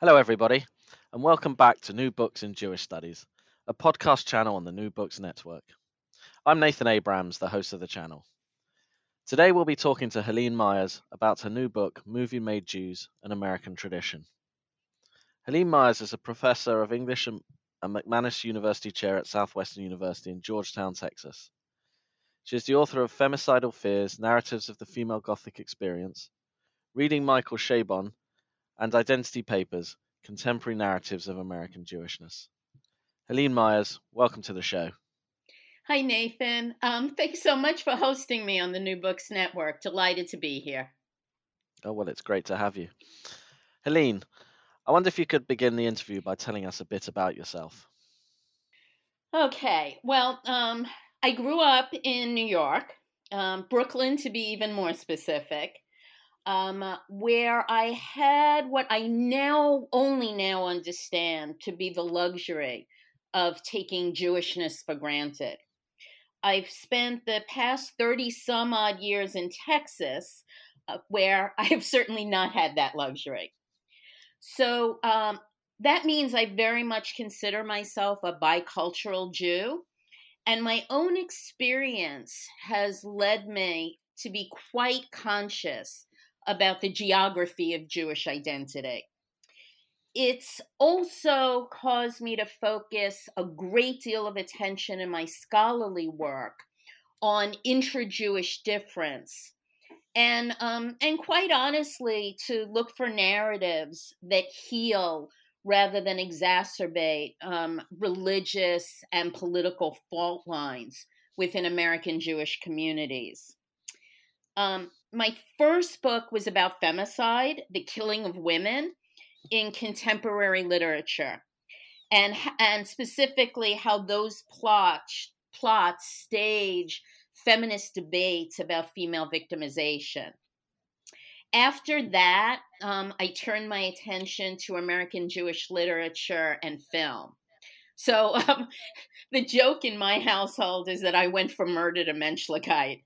Hello, everybody, and welcome back to New Books in Jewish Studies, a podcast channel on the New Books Network. I'm Nathan Abrams, the host of the channel. Today, we'll be talking to Helene Meyers about her new book, Movie Made Jews An American Tradition. Helene Meyers is a professor of English and McManis University Chair at Southwestern University in Georgetown, Texas. She is the author of Femicidal Fears Narratives of the Female Gothic Experience, Reading Michael Chabon, and Identity Papers Contemporary Narratives of American Jewishness. Helene Meyers, welcome to the show. Hi, Nathan. Um, thanks so much for hosting me on the New Books Network. Delighted to be here. Oh, well, it's great to have you. Helene, I wonder if you could begin the interview by telling us a bit about yourself. Okay. Well, um, I grew up in New York, um, Brooklyn to be even more specific um, where I had what I now only now understand to be the luxury of taking Jewishness for granted. I've spent the past 30 some odd years in Texas, uh, where I have certainly not had that luxury. So um, that means I very much consider myself a bicultural Jew. And my own experience has led me to be quite conscious about the geography of Jewish identity. It's also caused me to focus a great deal of attention in my scholarly work on intra-Jewish difference, and um, and quite honestly, to look for narratives that heal rather than exacerbate um, religious and political fault lines within American Jewish communities. Um, my first book was about femicide, the killing of women in contemporary literature, and and specifically how those plots plots stage feminist debates about female victimization. After that, um, I turned my attention to American Jewish literature and film. So um, the joke in my household is that I went from murder to menschlichkeit.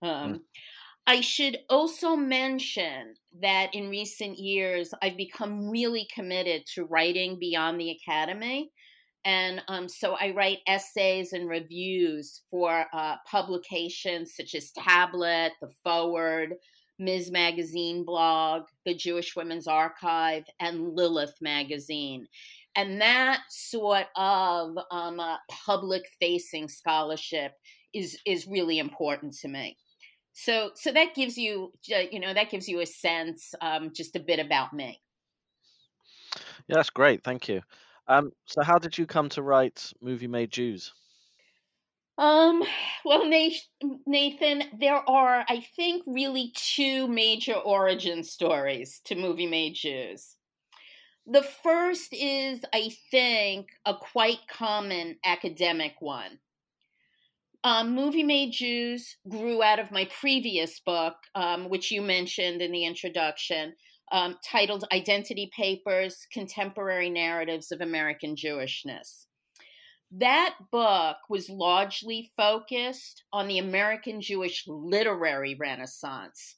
Um, mm. I should also mention that in recent years, I've become really committed to writing beyond the academy. And um, so I write essays and reviews for uh, publications such as Tablet, The Forward, Ms. Magazine blog, the Jewish Women's Archive, and Lilith Magazine. And that sort of um, uh, public facing scholarship is, is really important to me. So so that gives you you know that gives you a sense um, just a bit about me. Yeah, that's great. Thank you. Um, so how did you come to write Movie Made Jews? Um, well, Nathan, there are, I think, really two major origin stories to Movie Made Jews. The first is, I think, a quite common academic one um, Movie Made Jews grew out of my previous book, um, which you mentioned in the introduction, um, titled Identity Papers Contemporary Narratives of American Jewishness. That book was largely focused on the American Jewish literary renaissance.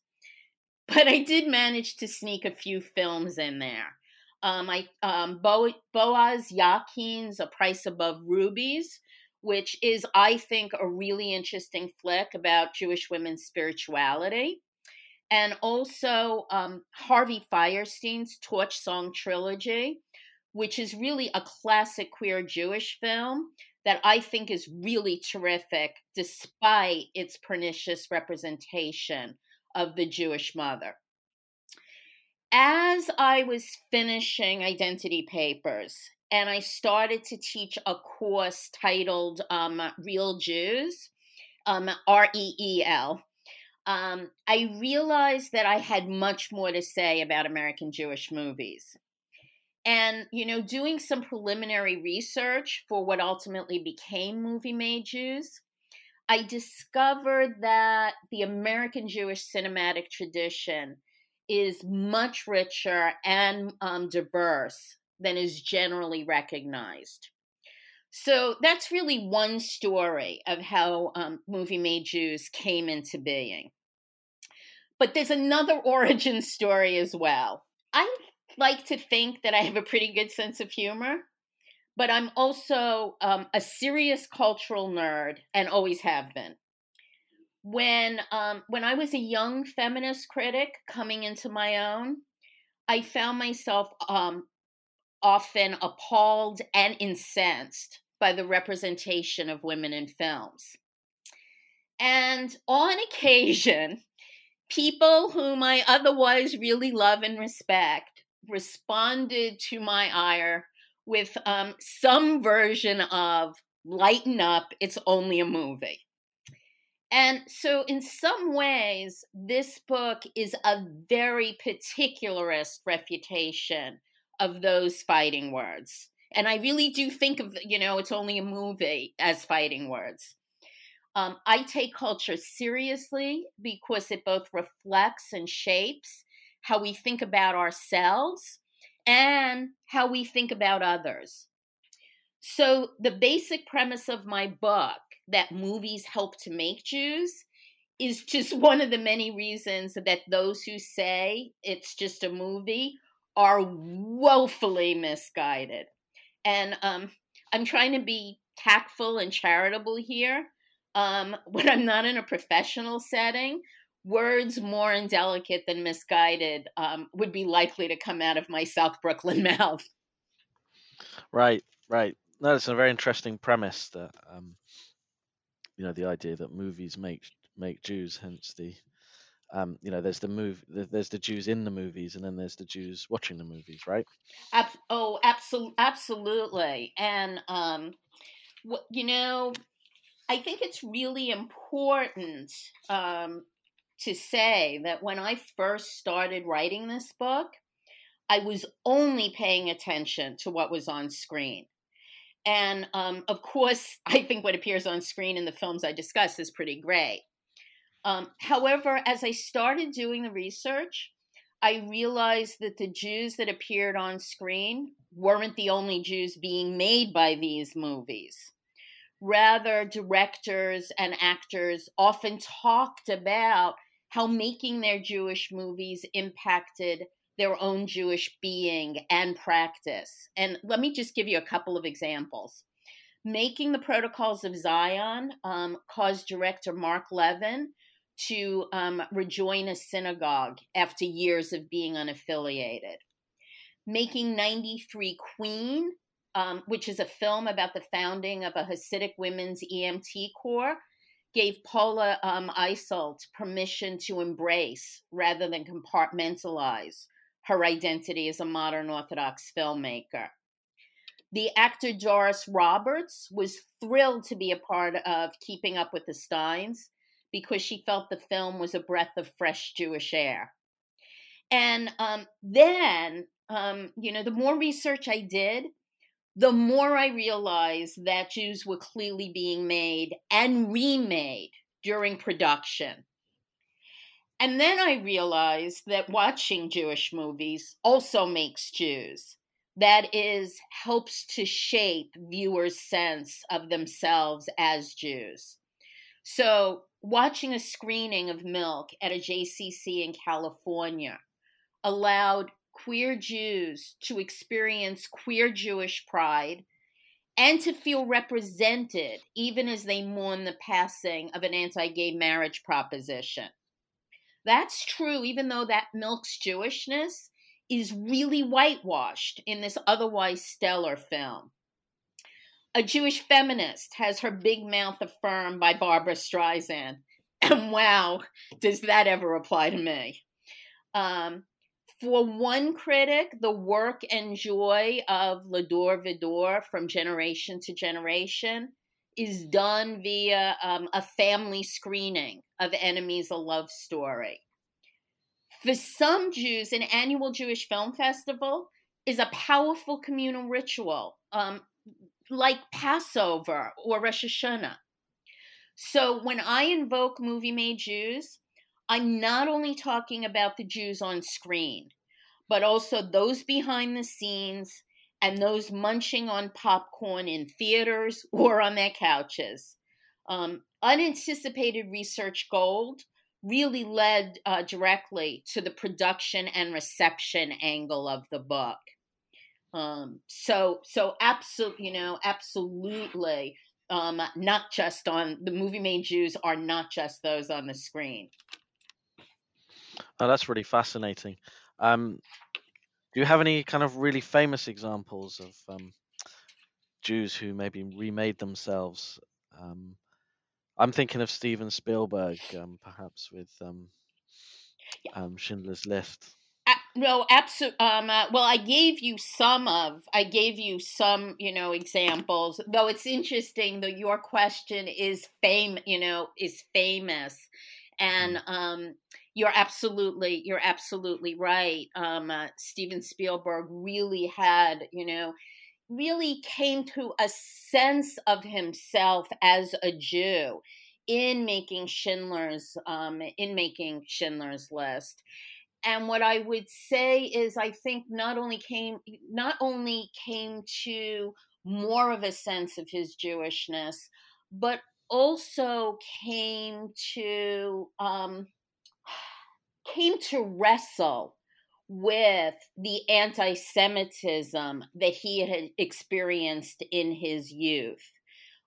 But I did manage to sneak a few films in there. Um, I um, Bo- Boaz Yakin's A Price Above Rubies, which is, I think, a really interesting flick about Jewish women's spirituality. And also um, Harvey Fierstein's Torch Song Trilogy, which is really a classic queer Jewish film that I think is really terrific despite its pernicious representation of the Jewish mother. As I was finishing Identity Papers and I started to teach a course titled um, Real Jews, um, R E E L. um, I realized that I had much more to say about American Jewish movies. And, you know, doing some preliminary research for what ultimately became Movie Made Jews, I discovered that the American Jewish cinematic tradition is much richer and um, diverse than is generally recognized. So that's really one story of how um, Movie Made Jews came into being. But there's another origin story as well. I like to think that I have a pretty good sense of humor, but I'm also um, a serious cultural nerd and always have been. When um, when I was a young feminist critic coming into my own, I found myself um, often appalled and incensed by the representation of women in films. And on occasion, people whom I otherwise really love and respect responded to my ire with um, some version of lighten up, it's only a movie. And so, in some ways, this book is a very particularist refutation of those fighting words. And I really do think of, you know, it's only a movie as fighting words. Um, I take culture seriously because it both reflects and shapes how we think about ourselves and how we think about others. So, the basic premise of my book that movies help to make Jews is just one of the many reasons that those who say it's just a movie are woefully misguided. And um, I'm trying to be tactful and charitable here um, when I'm not in a professional setting words more indelicate than misguided um, would be likely to come out of my South Brooklyn mouth. Right, right. No, it's a very interesting premise that um, you know the idea that movies make make Jews, hence the um, you know there's the move there's the Jews in the movies and then there's the Jews watching the movies, right? Ab- oh, absolutely, absolutely, and um, you know. I think it's really important um, to say that when I first started writing this book, I was only paying attention to what was on screen. And um, of course, I think what appears on screen in the films I discuss is pretty great. Um, however, as I started doing the research, I realized that the Jews that appeared on screen weren't the only Jews being made by these movies. Rather, directors and actors often talked about how making their Jewish movies impacted their own Jewish being and practice. And let me just give you a couple of examples. Making the Protocols of Zion um, caused director Marc Levin to um, rejoin a synagogue after years of being unaffiliated. Making 93 Queen, um, which is a film about the founding of a Hasidic women's EMT corps, gave Paula um, permission to embrace rather than compartmentalize her identity as a modern Orthodox filmmaker. The actor Doris Roberts was thrilled to be a part of Keeping Up with the Steins because she felt the film was a breath of fresh Jewish air. And um, then, um, you know, the more research I did, the more I realized that Jews were clearly being made and remade during production. And then I realized that watching Jewish movies also makes Jews. That is, helps to shape viewers' sense of themselves as Jews. So, watching a screening of Milk at a JCC in California allowed queer Jews to experience queer Jewish pride and to feel represented even as they mourn the passing of an anti gay marriage proposition. That's true, even though that milks Jewishness is really whitewashed in this otherwise stellar film. A Jewish feminist has her big mouth affirmed by Barbra Streisand. And wow, does that ever apply to me? Um, for one critic, the work and joy of L'dor V'dor from generation to generation is done via um, a family screening of Enemies a Love Story. For some Jews, an annual Jewish film festival is a powerful communal ritual, um, like Passover or Rosh Hashanah. So when I invoke movie made Jews, I'm not only talking about the Jews on screen, but also those behind the scenes and those munching on popcorn in theaters or on their couches. Um, unanticipated research gold really led uh, directly to the production and reception angle of the book. Um, so, so absolutely, you know, absolutely, um, not just on the movie made Jews are not just those on the screen. Oh, that's really fascinating. Um, do you have any kind of really famous examples of um, Jews who maybe remade themselves? Um, I'm thinking of Steven Spielberg, um, perhaps with um, um, Schindler's List. No, absolutely. Um, uh, well, I gave you some of. I gave you some, you know, examples. Though it's interesting that your question is fame, you know, is famous, and mm. um, you're absolutely you're absolutely right. Um, uh, Steven Spielberg really had you know really came to a sense of himself as a Jew in making Schindler's um, in making Schindler's List. And what I would say is, I think not only came not only came to more of a sense of his Jewishness, but also came to um, came to wrestle with the anti Semitism that he had experienced in his youth.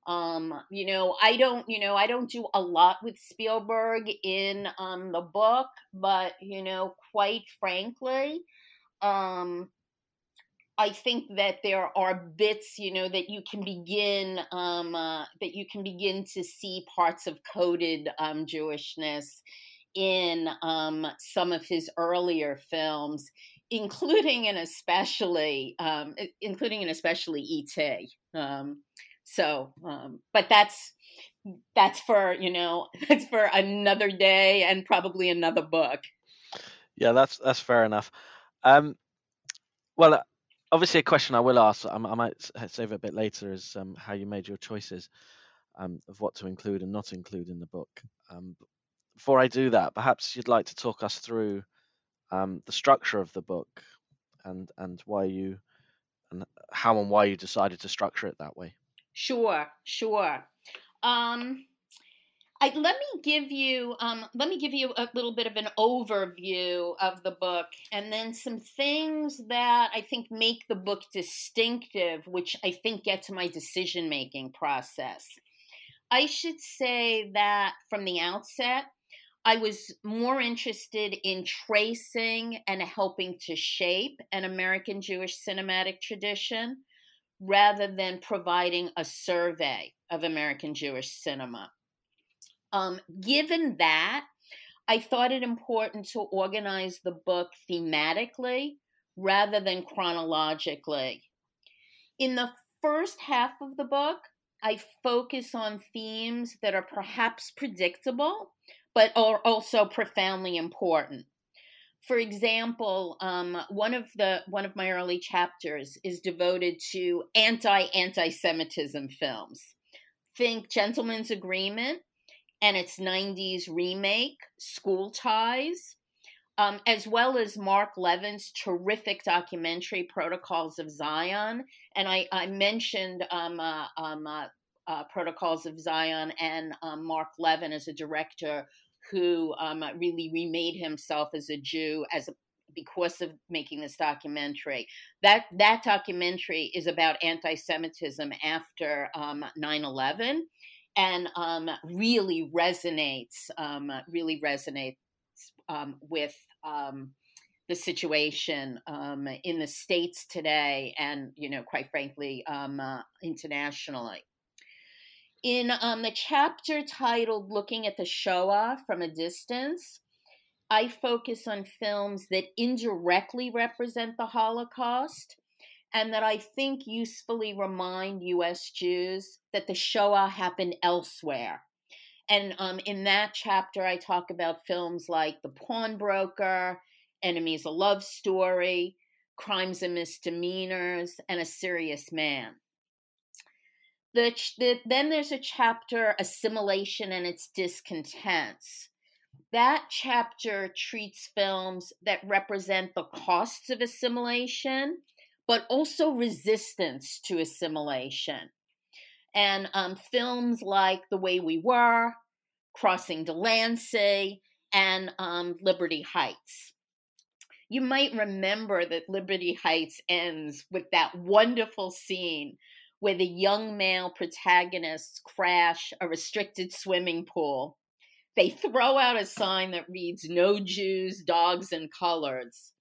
Um, you know, I don't, you know, I don't do a lot with Spielberg in um, the book, but you know, quite frankly, um, I think that there are bits, you know, that you can begin um, uh, that you can begin to see parts of coded um, Jewishness in um, some of his earlier films, including and especially, um, including and especially E.T. So, um, but that's that's for you know that's for another day and probably another book. Yeah, that's that's fair enough. Um, well, uh, obviously, a question I will ask, I, I might save it a bit later, is um, how you made your choices um, of what to include and not include in the book. Um, before I do that, perhaps you'd like to talk us through um, the structure of the book and and why you and how and why you decided to structure it that way. Sure, sure. Um, I, let me give you um, let me give you a little bit of an overview of the book, and then some things that I think make the book distinctive, which I think get to my decision making process. I should say that from the outset, I was more interested in tracing and helping to shape an American Jewish cinematic tradition rather than providing a survey of American Jewish cinema. Um, given that, I thought it important to organize the book thematically rather than chronologically. In the first half of the book, I focus on themes that are perhaps predictable but are also profoundly important. For example, um, one of the one of my early chapters is devoted to anti anti Semitism films. Think Gentleman's Agreement and its 90s remake, School Ties, um, as well as Marc Levin's terrific documentary, Protocols of Zion. And I, I mentioned um, uh, um, uh, uh, Protocols of Zion and um, Marc Levin as a director who um, really remade himself as a Jew as a, because of making this documentary. That that documentary is about anti-Semitism after um, 9/11, and um, really resonates um, really resonates um, with um, the situation um, in the states today, and you know, quite frankly, um, uh, internationally. In um, the chapter titled Looking at the Shoah from a Distance, I focus on films that indirectly represent the Holocaust and that I think usefully remind US Jews that the Shoah happened elsewhere. And um, in that chapter, I talk about films like The Pawnbroker, Enemies a Love Story, Crimes and Misdemeanors, and A Serious Man. The, the, then there's a chapter, Assimilation and its Discontents. That chapter treats films that represent the costs of assimilation, but also resistance to assimilation. And um, films like The Way We Were, Crossing Delancey, and um, Liberty Heights. You might remember that Liberty Heights ends with that wonderful scene where the young male protagonists crash a restricted swimming pool. They throw out a sign that reads, No Jews, Dogs, and Coloreds.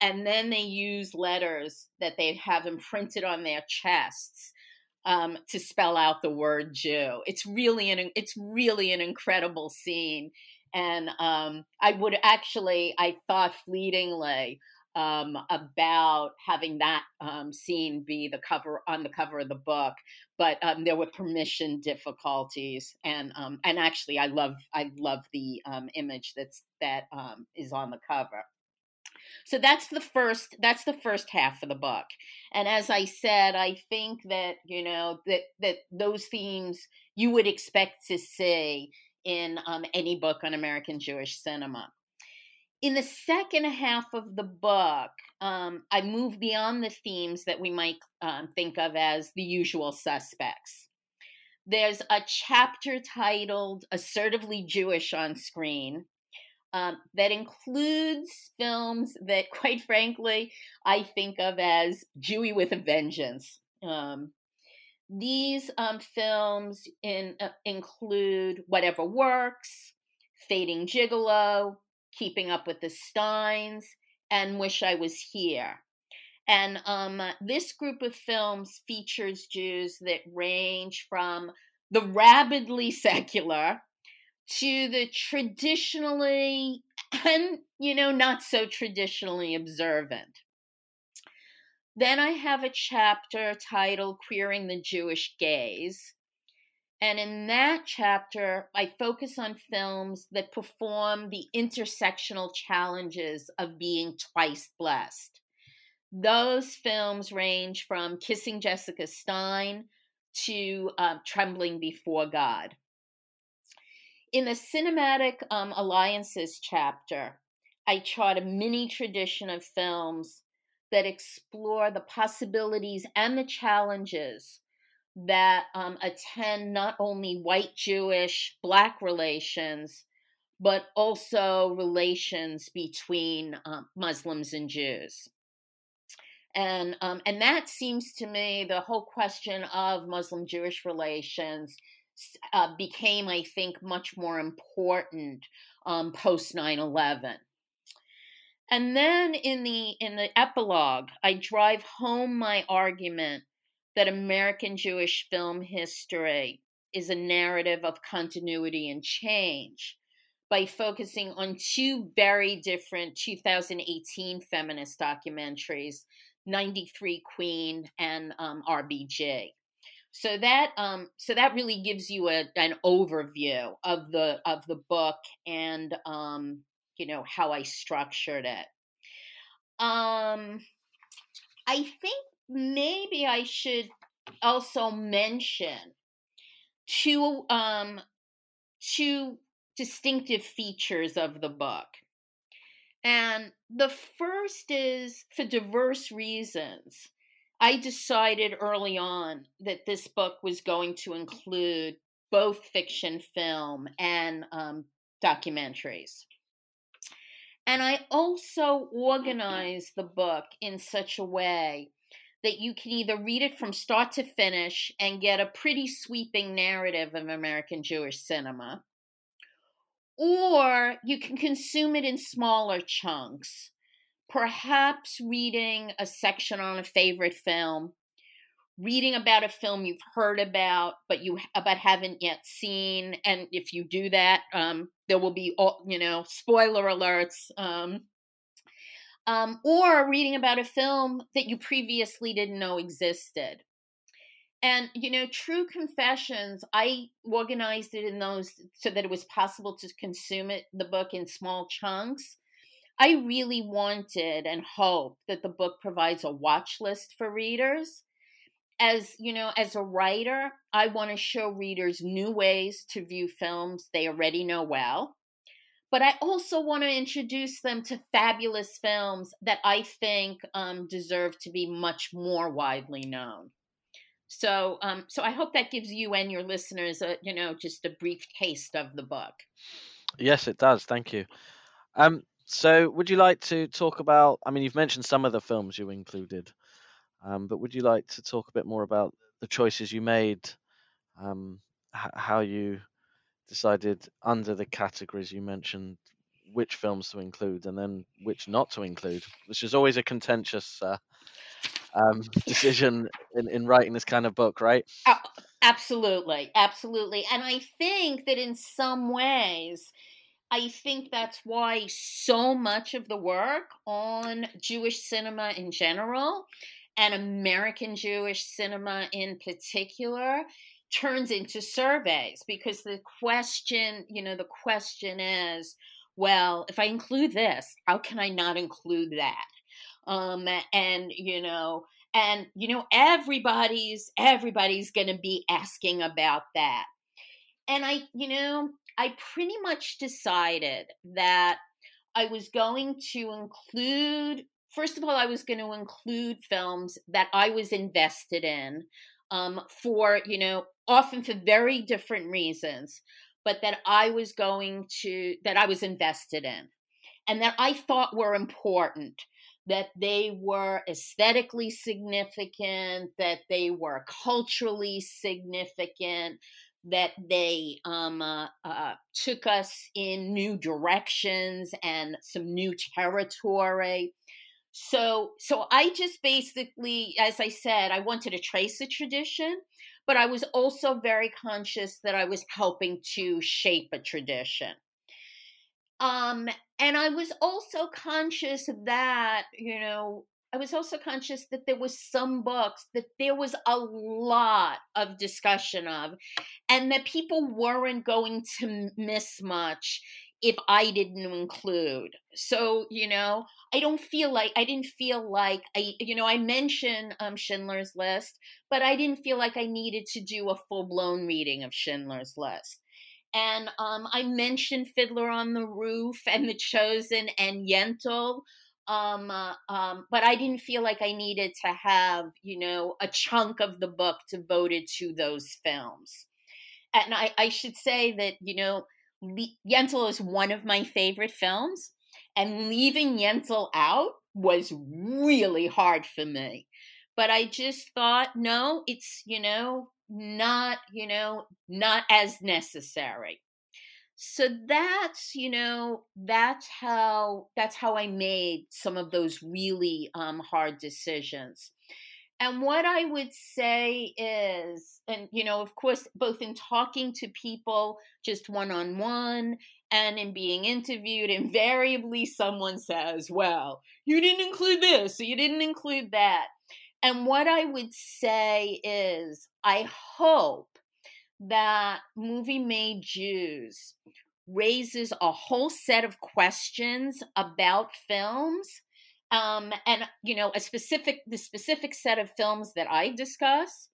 And then they use letters that they'd have imprinted on their chests um, to spell out the word Jew. It's really an it's really an incredible scene, and um, I would actually I thought fleetingly um, about having that um, scene be the cover on the cover of the book, but um, there were permission difficulties, and um, and actually, I love I love the um, image that's that um, is on the cover. So that's the first that's the first half of the book, and as I said, I think that you know that that those themes you would expect to see in any book on American Jewish cinema in the second half of the book, um, I move beyond the themes that we might um, think of as the usual suspects. There's a chapter titled Assertively Jewish on Screen um, that includes films that, quite frankly, I think of as Jewy with a vengeance. Um, these um, films in, uh, include Whatever Works, Fading Gigolo, Keeping Up with the Steins, and Wish I Was Here. And um, this group of films features Jews that range from the rabidly secular to the traditionally and, you know, not so traditionally observant. Then I have a chapter titled Queering the Jewish Gaze, and in that chapter, I focus on films that perform the intersectional challenges of being twice blessed. Those films range from Kissing Jessica Stein to uh, Trembling Before God. In the Cinematic um, Alliances chapter, I chart a mini tradition of films that explore the possibilities and the challenges that um, attend not only white Jewish black relations, but also relations between um, Muslims and Jews. And, um, and that seems to me the whole question of Muslim Jewish relations uh, became, I think, much more important um, post 9 11. And then in the in the epilogue, I drive home my argument that American Jewish film history is a narrative of continuity and change by focusing on two very different 2018 feminist documentaries 93 Queen and um, RBG. So that um, so that really gives you a, an overview of the of the book and um, you know how I structured it. Um, I think maybe I should also mention two um two distinctive features of the book. And the first is for diverse reasons. I decided early on that this book was going to include both fiction, film, and um, documentaries. And I also organized the book in such a way that you can either read it from start to finish and get a pretty sweeping narrative of American Jewish cinema, or you can consume it in smaller chunks, perhaps reading a section on a favorite film, reading about a film you've heard about but you but haven't yet seen and if you do that um, there will be all you know spoiler alerts um, um, or reading about a film that you previously didn't know existed. And, you know, True Confessions, I organized it in those so that it was possible to consume it, the book in small chunks. I really wanted and hope that the book provides a watch list for readers. As you know, as a writer, I want to show readers new ways to view films they already know well. But I also want to introduce them to fabulous films that I think um, deserve to be much more widely known. So, um, so I hope that gives you and your listeners, a, you know, just a brief taste of the book. Yes, it does. Thank you. Um, so, would you like to talk about? I mean, you've mentioned some of the films you included, um, but would you like to talk a bit more about the choices you made, um, h- how you decided under the categories you mentioned which films to include and then which not to include, which is always a contentious uh, um, decision in, in writing this kind of book, right? Oh, absolutely, absolutely. And I think that in some ways, I think that's why so much of the work on Jewish cinema in general and American Jewish cinema in particular turns into surveys because the question, you know, the question is, well, if I include this, how can I not include that? Um, and you know, and you know, everybody's everybody's going to be asking about that. And I, you know, I pretty much decided that I was going to include, first of all, I was going to include films that I was invested in um, for, you know, often for very different reasons, but that I was going to, that I was invested in and that I thought were important. That they were aesthetically significant, that they were culturally significant, that they um, uh, uh, took us in new directions and some new territory. So, so I just basically, as I said, I wanted to trace a tradition, but I was also very conscious that I was helping to shape a tradition. Um, and I was also conscious that, you know, I was also conscious that there was some books that there was a lot of discussion of, and that people weren't going to miss much if I didn't include. So, you know, I don't feel like I didn't feel like I, you know, I mentioned um, Schindler's List, but I didn't feel like I needed to do a full blown reading of Schindler's List. And um, I mentioned Fiddler on the Roof and The Chosen and Yentl um, uh, um, but I didn't feel like I needed to have, you know, a chunk of the book devoted to those films. And I, I should say that, you know, Yentl is one of my favorite films, and leaving Yentl out was really hard for me. But I just thought, no, it's, you know, not, you know, not as necessary so that's you know that's how that's how i made some of those really um, hard decisions and what i would say is and you know of course both in talking to people just one on one and in being interviewed invariably someone says well you didn't include this or you didn't include that. And what i would say is i hope that movie made Jews raises a whole set of questions about films um, and you know a specific the specific set of films that i discuss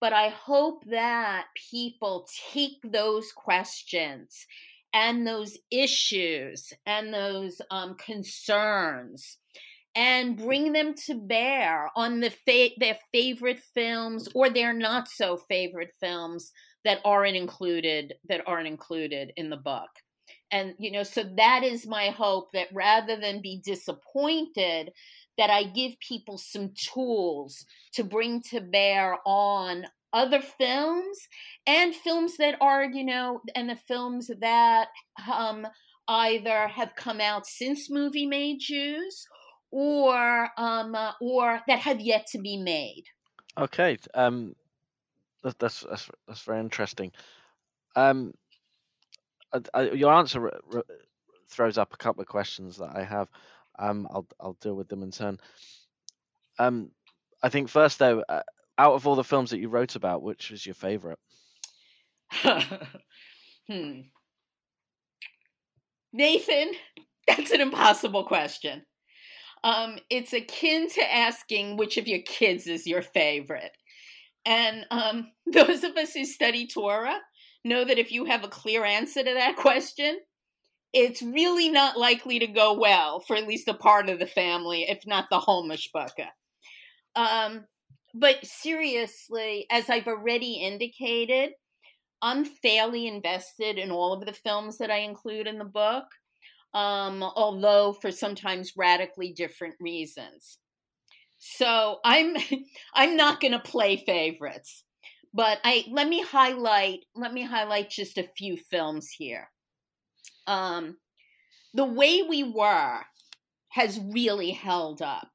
but i hope that people take those questions and those issues and those um, concerns and bring them to bear on the fa- their favorite films or their not so favorite films that aren't included that aren't included in the book and you know so that is my hope that rather than be disappointed that i give people some tools to bring to bear on other films and films that are you know and the films that um either have come out since movie made jews or um uh, or that have yet to be made okay um that, that's that's that's very interesting. Um, I, I, your answer throws up a couple of questions that I have. Um, I'll I'll deal with them in turn. Um, I think first though, uh, out of all the films that you wrote about, which was your favorite? hmm. Nathan, that's an impossible question. Um, it's akin to asking which of your kids is your favorite. And um, those of us who study Torah know that if you have a clear answer to that question, it's really not likely to go well for at least a part of the family, if not the whole mishpacha. Um, but seriously, as I've already indicated, I'm fairly invested in all of the films that I include in the book um, although for sometimes radically different reasons. So I'm I'm not going to play favorites, but I let me highlight let me highlight just a few films here. Um, the way we were has really held up,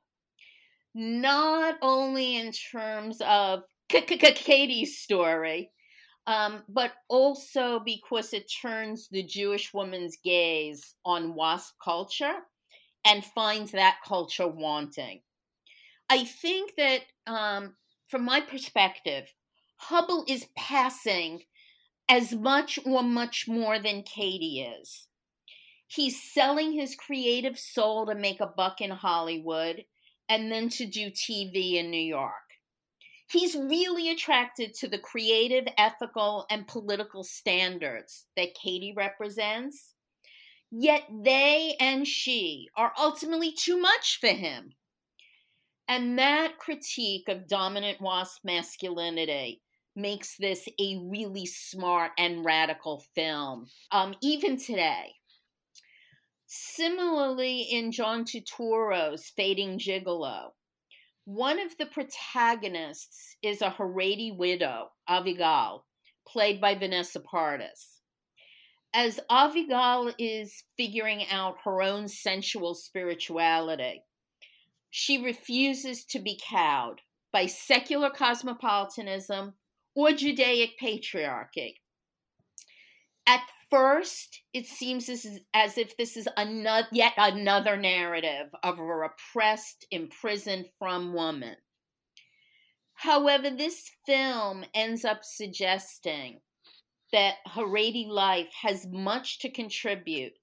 not only in terms of Katie's story, um, but also because it turns the Jewish woman's gaze on WASP culture and finds that culture wanting. I think that, um, from my perspective, Hubbell is passing as much or much more than Katie is. He's selling his creative soul to make a buck in Hollywood and then to do TV in New York he's really attracted to the creative, ethical, and political standards that Katie represents. Yet they and she are ultimately too much for him. And that critique of dominant wasp masculinity makes this a really smart and radical film, um, even today. Similarly, in John Turturro's Fading Gigolo, one of the protagonists is a Haredi widow, Avigal, played by Vanessa Paradis. As Avigal is figuring out her own sensual spirituality, she refuses to be cowed by secular cosmopolitanism or Judaic patriarchy. At first, it seems as, as if this is another, yet another narrative of a repressed, imprisoned frum woman. However, this film ends up suggesting that Haredi life has much to contribute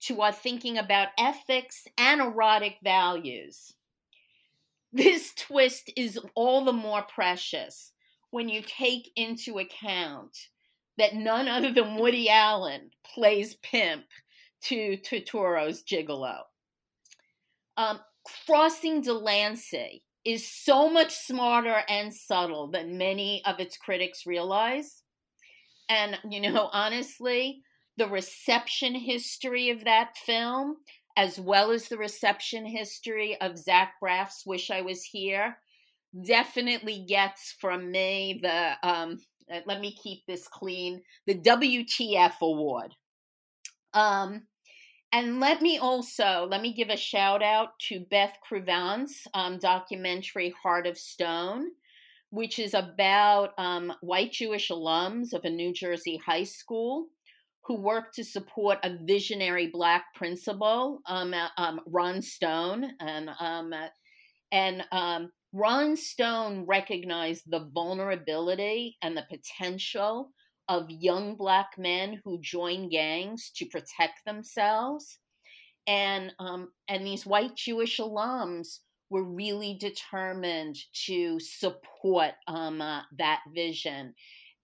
to our thinking about ethics and erotic values. This twist is all the more precious when you take into account that none other than Woody Allen plays pimp to Turturro's Gigolo. Um, Crossing Delancey is so much smarter and subtle than many of its critics realize. And, you know, honestly, the reception history of that film, as well as the reception history of Zach Braff's Wish I Was Here, definitely gets from me the um, uh, let me keep this clean, the WTF award. Um, and let me also let me give a shout out to Beth Kruvant's um, documentary Heart of Stone, which is about um, white Jewish alums of a New Jersey high school who work to support a visionary black principal, um, uh, um, Ron Stone, and um, uh, and um, Ron Stone recognized the vulnerability and the potential of young black men who join gangs to protect themselves. And, um, and these white Jewish alums were really determined to support um, uh, that vision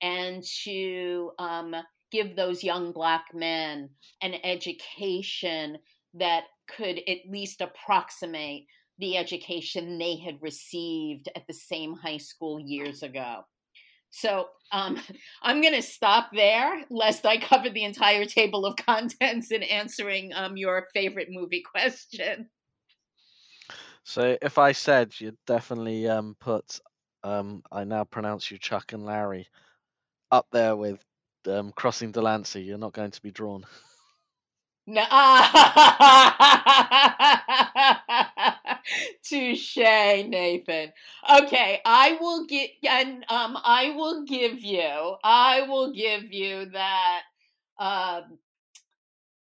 and to um, give those young black men an education that could at least approximate the education they had received at the same high school years ago. So um, I'm going to stop there, lest I cover the entire table of contents in answering um, your favorite movie question. So if I said you'd definitely um, put, um, I now pronounce you Chuck and Larry, up there with um, Crossing Delancey, you're not going to be drawn. No. Touche, Nathan. Okay, I will get and um I will give you I will give you that um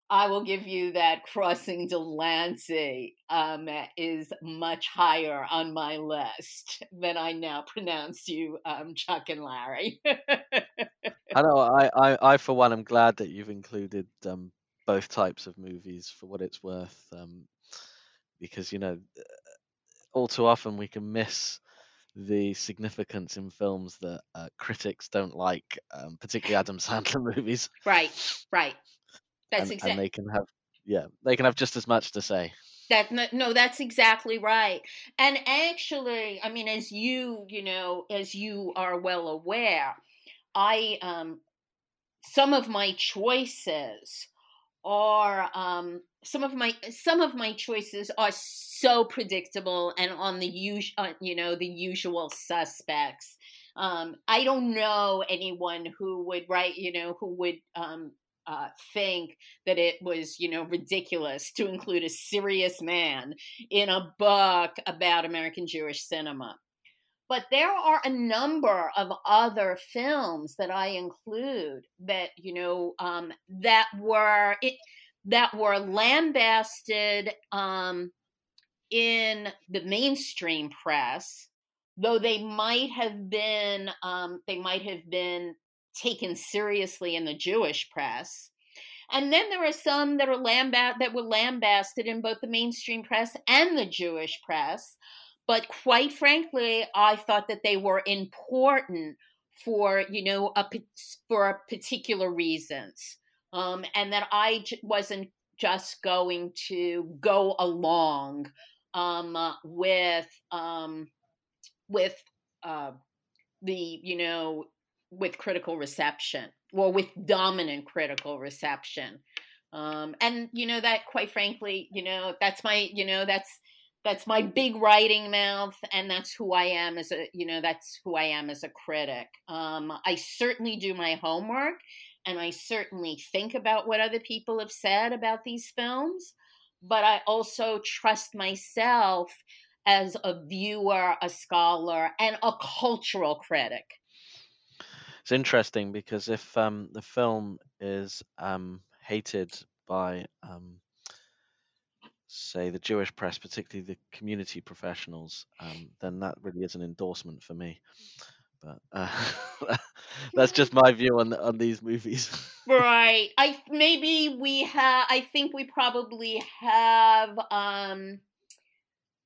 I will give you that crossing Delancey um, is much higher on my list than I now pronounce you, um, Chuck and Larry. I know. I, I, I, for one, am glad that you've included um, both types of movies for what it's worth, um, because you know, all too often we can miss the significance in films that uh, critics don't like, um, particularly Adam Sandler movies. Right, right. That's and, exactly. And they can have, yeah, they can have just as much to say. That no, that's exactly right. And actually, I mean, as you you know, as you are well aware, I um, some of my choices are um, some of my some of my choices are so predictable and on the usual uh, you know the usual suspects um, i don't know anyone who would write you know who would um, uh, think that it was, you know, ridiculous to include a serious man in a book about American Jewish cinema. But there are a number of other films that I include that, you know, um, that were it that were lambasted um, in the mainstream press, though they might have been um, they might have been taken seriously in the Jewish press. And then there are some that are lambast that were lambasted in both the mainstream press and the Jewish press. But quite frankly, I thought that they were important for you know a for particular reasons, um, and that I j- wasn't just going to go along um, uh, with um, with uh, the you know with critical reception or with dominant critical reception. Um, and you know that quite frankly you know that's my you know that's that's my big writing mouth and that's who i am as a you know that's who i am as a critic. Um, i certainly do my homework and i certainly think about what other people have said about these films but i also trust myself as a viewer a scholar and a cultural critic. It's interesting because if um, the film is um, hated by, um, say, the Jewish press, particularly the community professionals, um, then that really is an endorsement for me. But uh, that's just my view on on these movies. right. I maybe we have. I think we probably have. Um,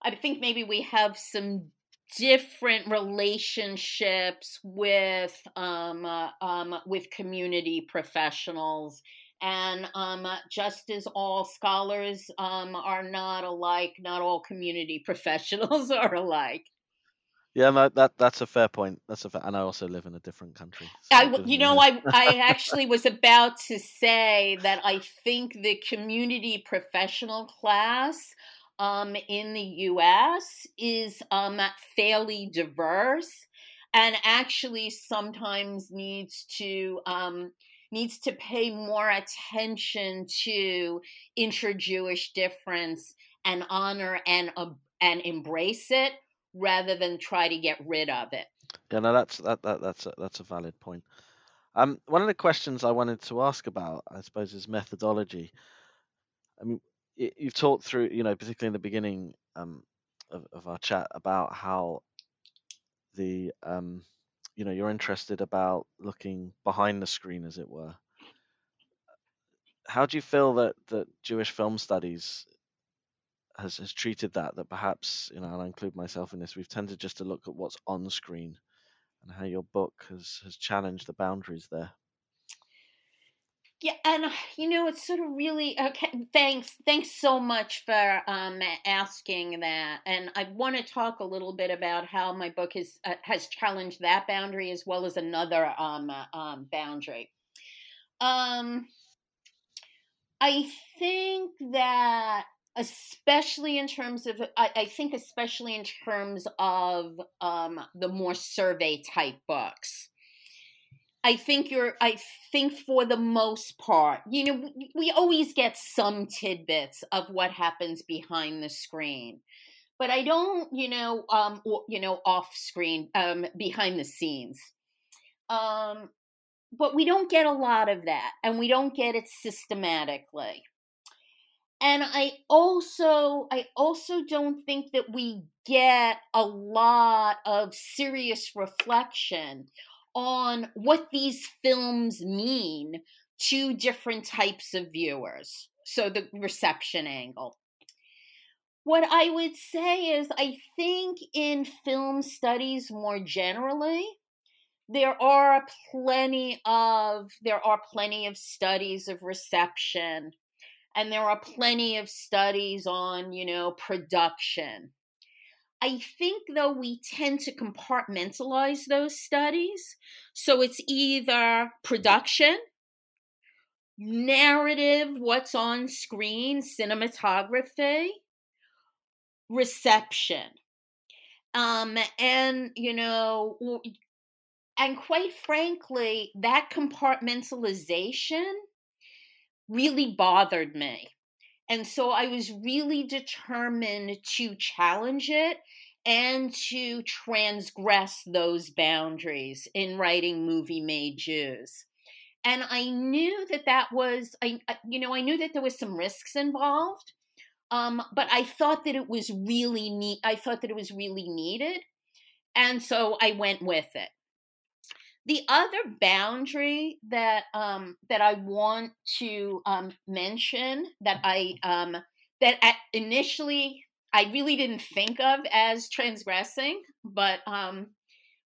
I think maybe we have some different relationships with um, uh, um, with community professionals and um, just as all scholars um, are not alike not all community professionals are alike. Yeah no, that that's a fair point. That's a fair, and i also live in a different country so I, you know i i actually was about to say that i think the community professional class um, in the US is um, fairly diverse and actually sometimes needs to um, needs to pay more attention to inter-Jewish difference and honor and uh, and embrace it rather than try to get rid of it. Yeah, no, that's that, that that's a, that's a valid point. Um, one of the questions I wanted to ask about, I suppose, is methodology. I mean, you've talked through, you know, particularly in the beginning um, of, of our chat about how the, um, you know, you're interested about looking behind the screen, as it were. How do you feel that that Jewish film studies has has treated that? That perhaps, you know, and I include myself in this, we've tended just to look at what's on screen, and how your book has has challenged the boundaries there. Yeah, and uh, you know, it's sort of really okay. Thanks, thanks so much for um, asking that. And I want to talk a little bit about how my book has uh, has challenged that boundary as well as another um, uh, um, boundary. Um, I think that especially in terms of I, I think especially in terms of um, the more survey type books I think you're, I think for the most part, you know, we, always get some tidbits of what happens behind the screen. But I don't, you know, um, you know, off screen, um, behind the scenes. Um, but we don't get a lot of that, and we don't get it systematically. and I also I also don't think that we get a lot of serious reflection on what these films mean to different types of viewers. So the reception angle. What I would say is I think in film studies more generally there are plenty of there are plenty of studies of reception and there are plenty of studies on, you know, production. I think, though, we tend to compartmentalize those studies. So it's either production, narrative, what's on screen, cinematography, reception. Um, and, you know, and quite frankly, that compartmentalization really bothered me. And so I was really determined to challenge it and to transgress those boundaries in writing movie made Jews. And I knew that that was, I, you know, I knew that there was some risks involved, um, but I thought that it was really neat. I thought that it was really needed, and so I went with it. The other boundary that um, that I want to um, mention that I um, that initially I really didn't think of as transgressing, but um,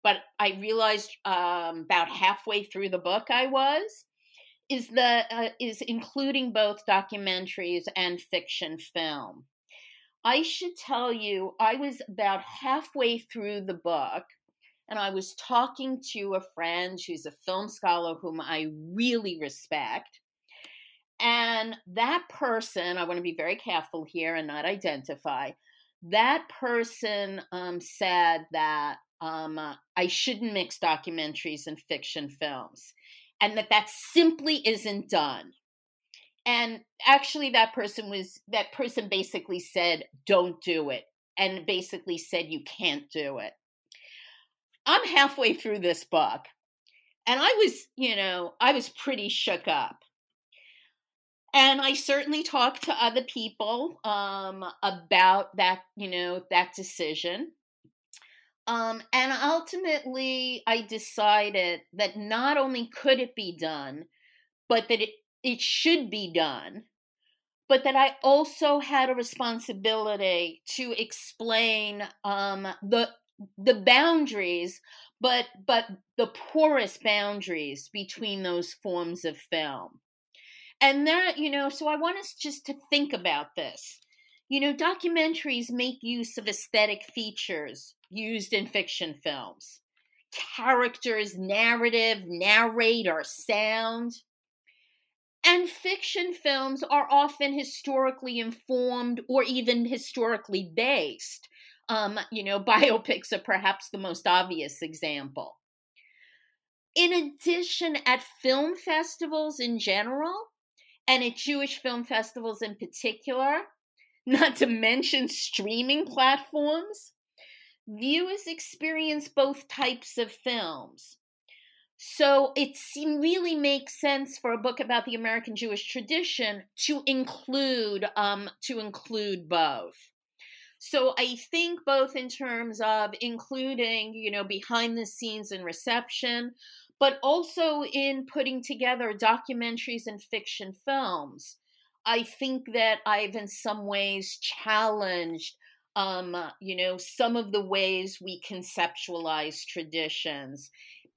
but I realized um, about halfway through the book I was is the uh, is including both documentaries and fiction film. I should tell you, I was about halfway through the book and I was talking to a friend who's a film scholar whom I really respect. And that person, I want to be very careful here and not identify, that person um, said that um, uh, I shouldn't mix documentaries and fiction films, and that that simply isn't done. And actually, that person was that person basically said, "Don't do it," and basically said you can't do it. I'm halfway through this book, and I was, you know, I was pretty shook up. And I certainly talked to other people um, about that, you know, that decision. Um, and ultimately, I decided that not only could it be done, but that it, it should be done, but that I also had a responsibility to explain um, the the boundaries but but the porous boundaries between those forms of film. And that you know so i want us just to think about this. You know documentaries make use of aesthetic features used in fiction films. Characters narrative narrator sound. And fiction films are often historically informed or even historically based um, you know, biopics are perhaps the most obvious example. In addition, at film festivals in general, and at Jewish film festivals in particular, not to mention streaming platforms, viewers experience both types of films. So it really makes sense for a book about the American Jewish tradition to include um, to include both. So I think both in terms of including, you know, behind the scenes and reception, but also in putting together documentaries and fiction films. I think that I've in some ways challenged um, you know, some of the ways we conceptualize traditions.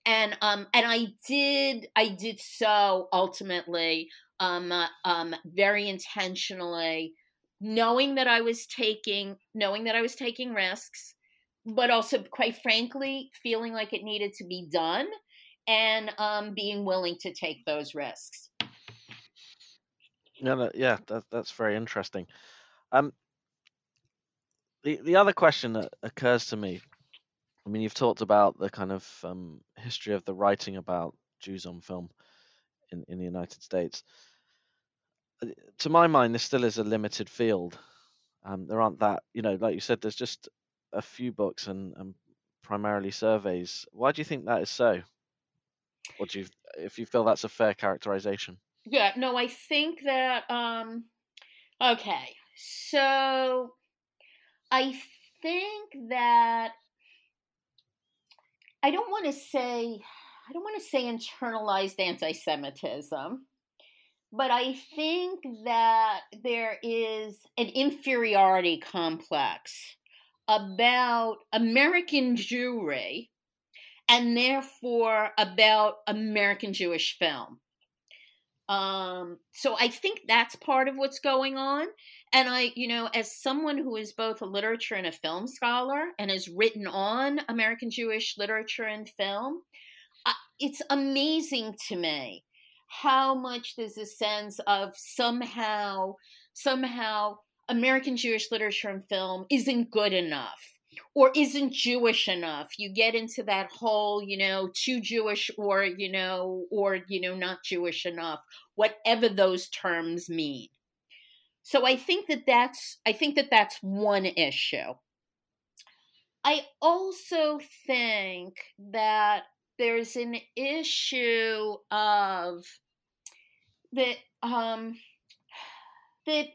And um, and I did I did so ultimately um, uh, um, very intentionally knowing that I was taking knowing that I was taking risks, but also quite frankly feeling like it needed to be done and um, being willing to take those risks. Yeah, yeah, that, that's very interesting. Um, the the other question that occurs to me, I mean, you've talked about the kind of um, history of the writing about Jews on film in in the United States to my mind, this still is a limited field. Um, there aren't that, you know, like you said, there's just a few books and, and primarily surveys. Why do you think that is so? What do you, if you feel that's a fair characterization? Yeah, no, I think that um, Okay, so I think that I don't want to say I don't want to say internalized anti-Semitism, but I think that there is an inferiority complex about American Jewry and therefore about American Jewish film. Um, so I think that's part of what's going on. And I, you know, as someone who is both a literature and a film scholar and has written on American Jewish literature and film, uh, it's amazing to me how much there's a sense of somehow, somehow American Jewish literature and film isn't good enough or isn't Jewish enough. You get into that whole, you know, too Jewish or, you know, or, you know, not Jewish enough, whatever those terms mean. So I think that that's I think that that's one issue. I also think that there's an issue of that um that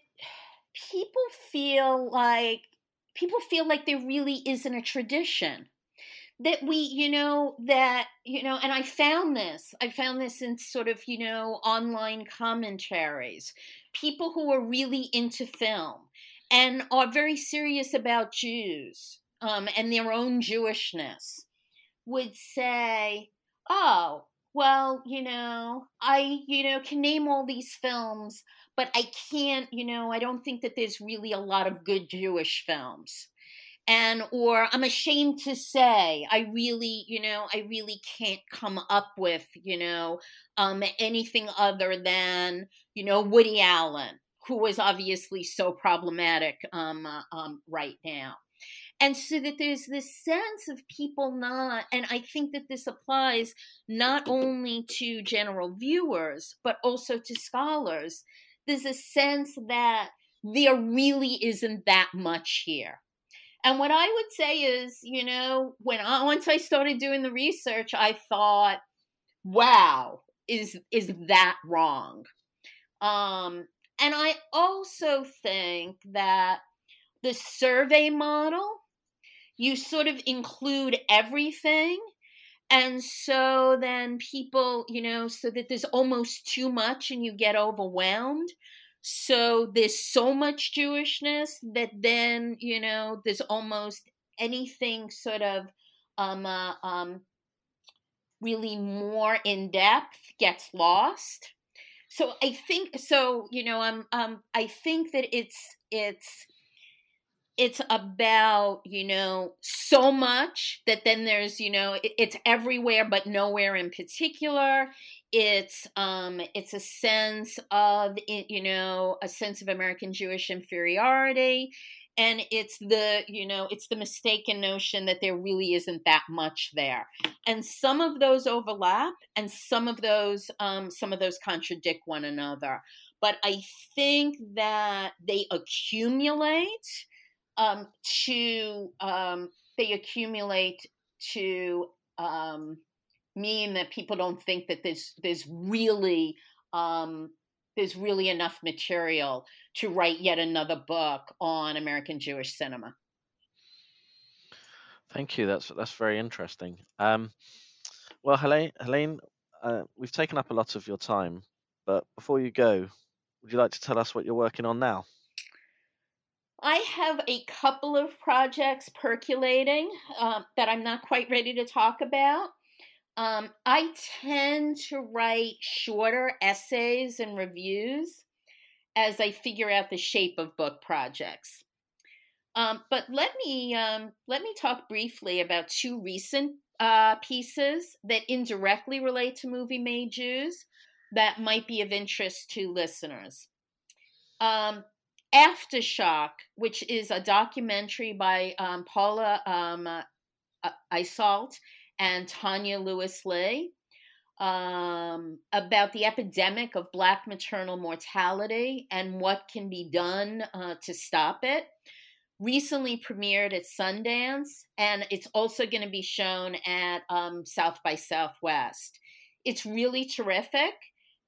people feel like people feel like there really isn't a tradition. That we you know that you know and i found this i found this in sort of you know online commentaries. People who are really into film and are very serious about jews um, and their own jewishness would say oh well you know i you know can name all these films but I can't, you know, I don't think that there's really a lot of good Jewish films. And, or I'm ashamed to say, I really, you know, I really can't come up with, you know, um, anything other than, you know, Woody Allen, who was obviously so problematic um, uh, um, right now. And so that there's this sense of people not, and I think that this applies not only to general viewers, but also to scholars, there's a sense that there really isn't that much here. And what I would say is, you know, when I once I started doing the research, I thought, wow, is is that wrong? Um, and I also think that the survey model, you sort of include everything and so then people, you know, so that there's almost too much and you get overwhelmed. So there's so much Jewishness that then, you know, there's almost anything sort of um, uh, um, really more in depth gets lost. So I think so. You know, um, um, I think that it's it's it's about you know so much that then there's you know it, it's everywhere but nowhere in particular. It's um it's a sense of you know a sense of american jewish inferiority. And it's the you know it's the mistaken notion that there really isn't that much there. And some of those overlap and some of those um some of those contradict one another. But i think that they accumulate um, to um, they accumulate to um, mean that people don't think that there's there's really um, there's really enough material to write yet another book on American Jewish cinema. Thank you. That's that's very interesting. Um, well, Helene, Helene uh, we've taken up a lot of your time, but before you go, would you like to tell us what you're working on now? I have a couple of projects percolating uh, that I'm not quite ready to talk about. Um, I tend to write shorter essays and reviews as I figure out the shape of book projects. Um, but let me um, let me talk briefly about two recent uh, pieces that indirectly relate to movie made Jews that might be of interest to listeners. Um, Aftershock, which is a documentary by um, Paula um, uh, Eiselt and Tonya Lewis Lee um, about the epidemic of Black maternal mortality and what can be done uh, to stop it. Recently premiered at Sundance, and it's also going to be shown at um, South by Southwest. It's really terrific,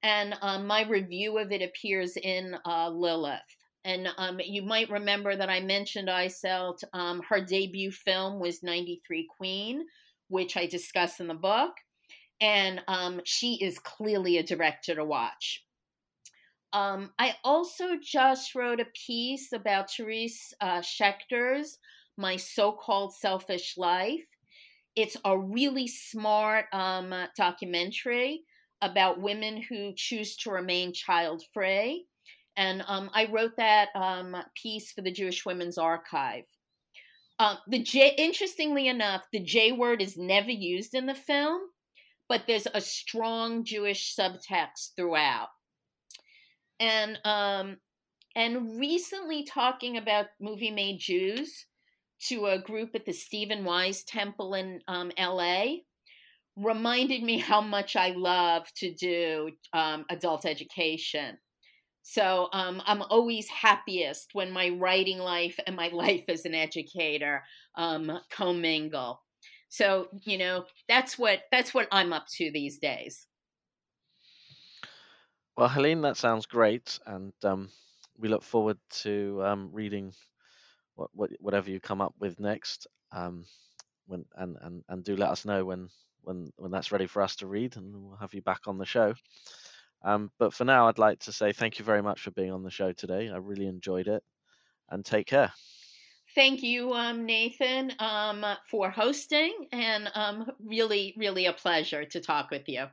and um, my review of it appears in uh, Lilith. And um, you might remember that I mentioned Eiselt. Um, her debut film was 93 Queen, which I discuss in the book. And um, she is clearly a director to watch. Um, I also just wrote a piece about Therese uh, Shechter's My So Called Selfish Life. It's a really smart um, documentary about women who choose to remain child free. And um, I wrote that um, piece for the Jewish Women's Archive. Um, the J, interestingly enough, the J word is never used in the film, but there's a strong Jewish subtext throughout. And um, and recently talking about movie made Jews to a group at the Stephen Wise Temple in um, L.A reminded me how much I love to do um, adult education. So um, I'm always happiest when my writing life and my life as an educator um, commingle. So you know that's what that's what I'm up to these days. Well, Helene, that sounds great, and um, we look forward to um, reading what, what, whatever you come up with next. Um, when and, and and do let us know when when when that's ready for us to read, and we'll have you back on the show. Um, but for now, I'd like to say thank you very much for being on the show today. I really enjoyed it, and take care. Thank you, um, Nathan, um, for hosting, and um, really, really a pleasure to talk with you.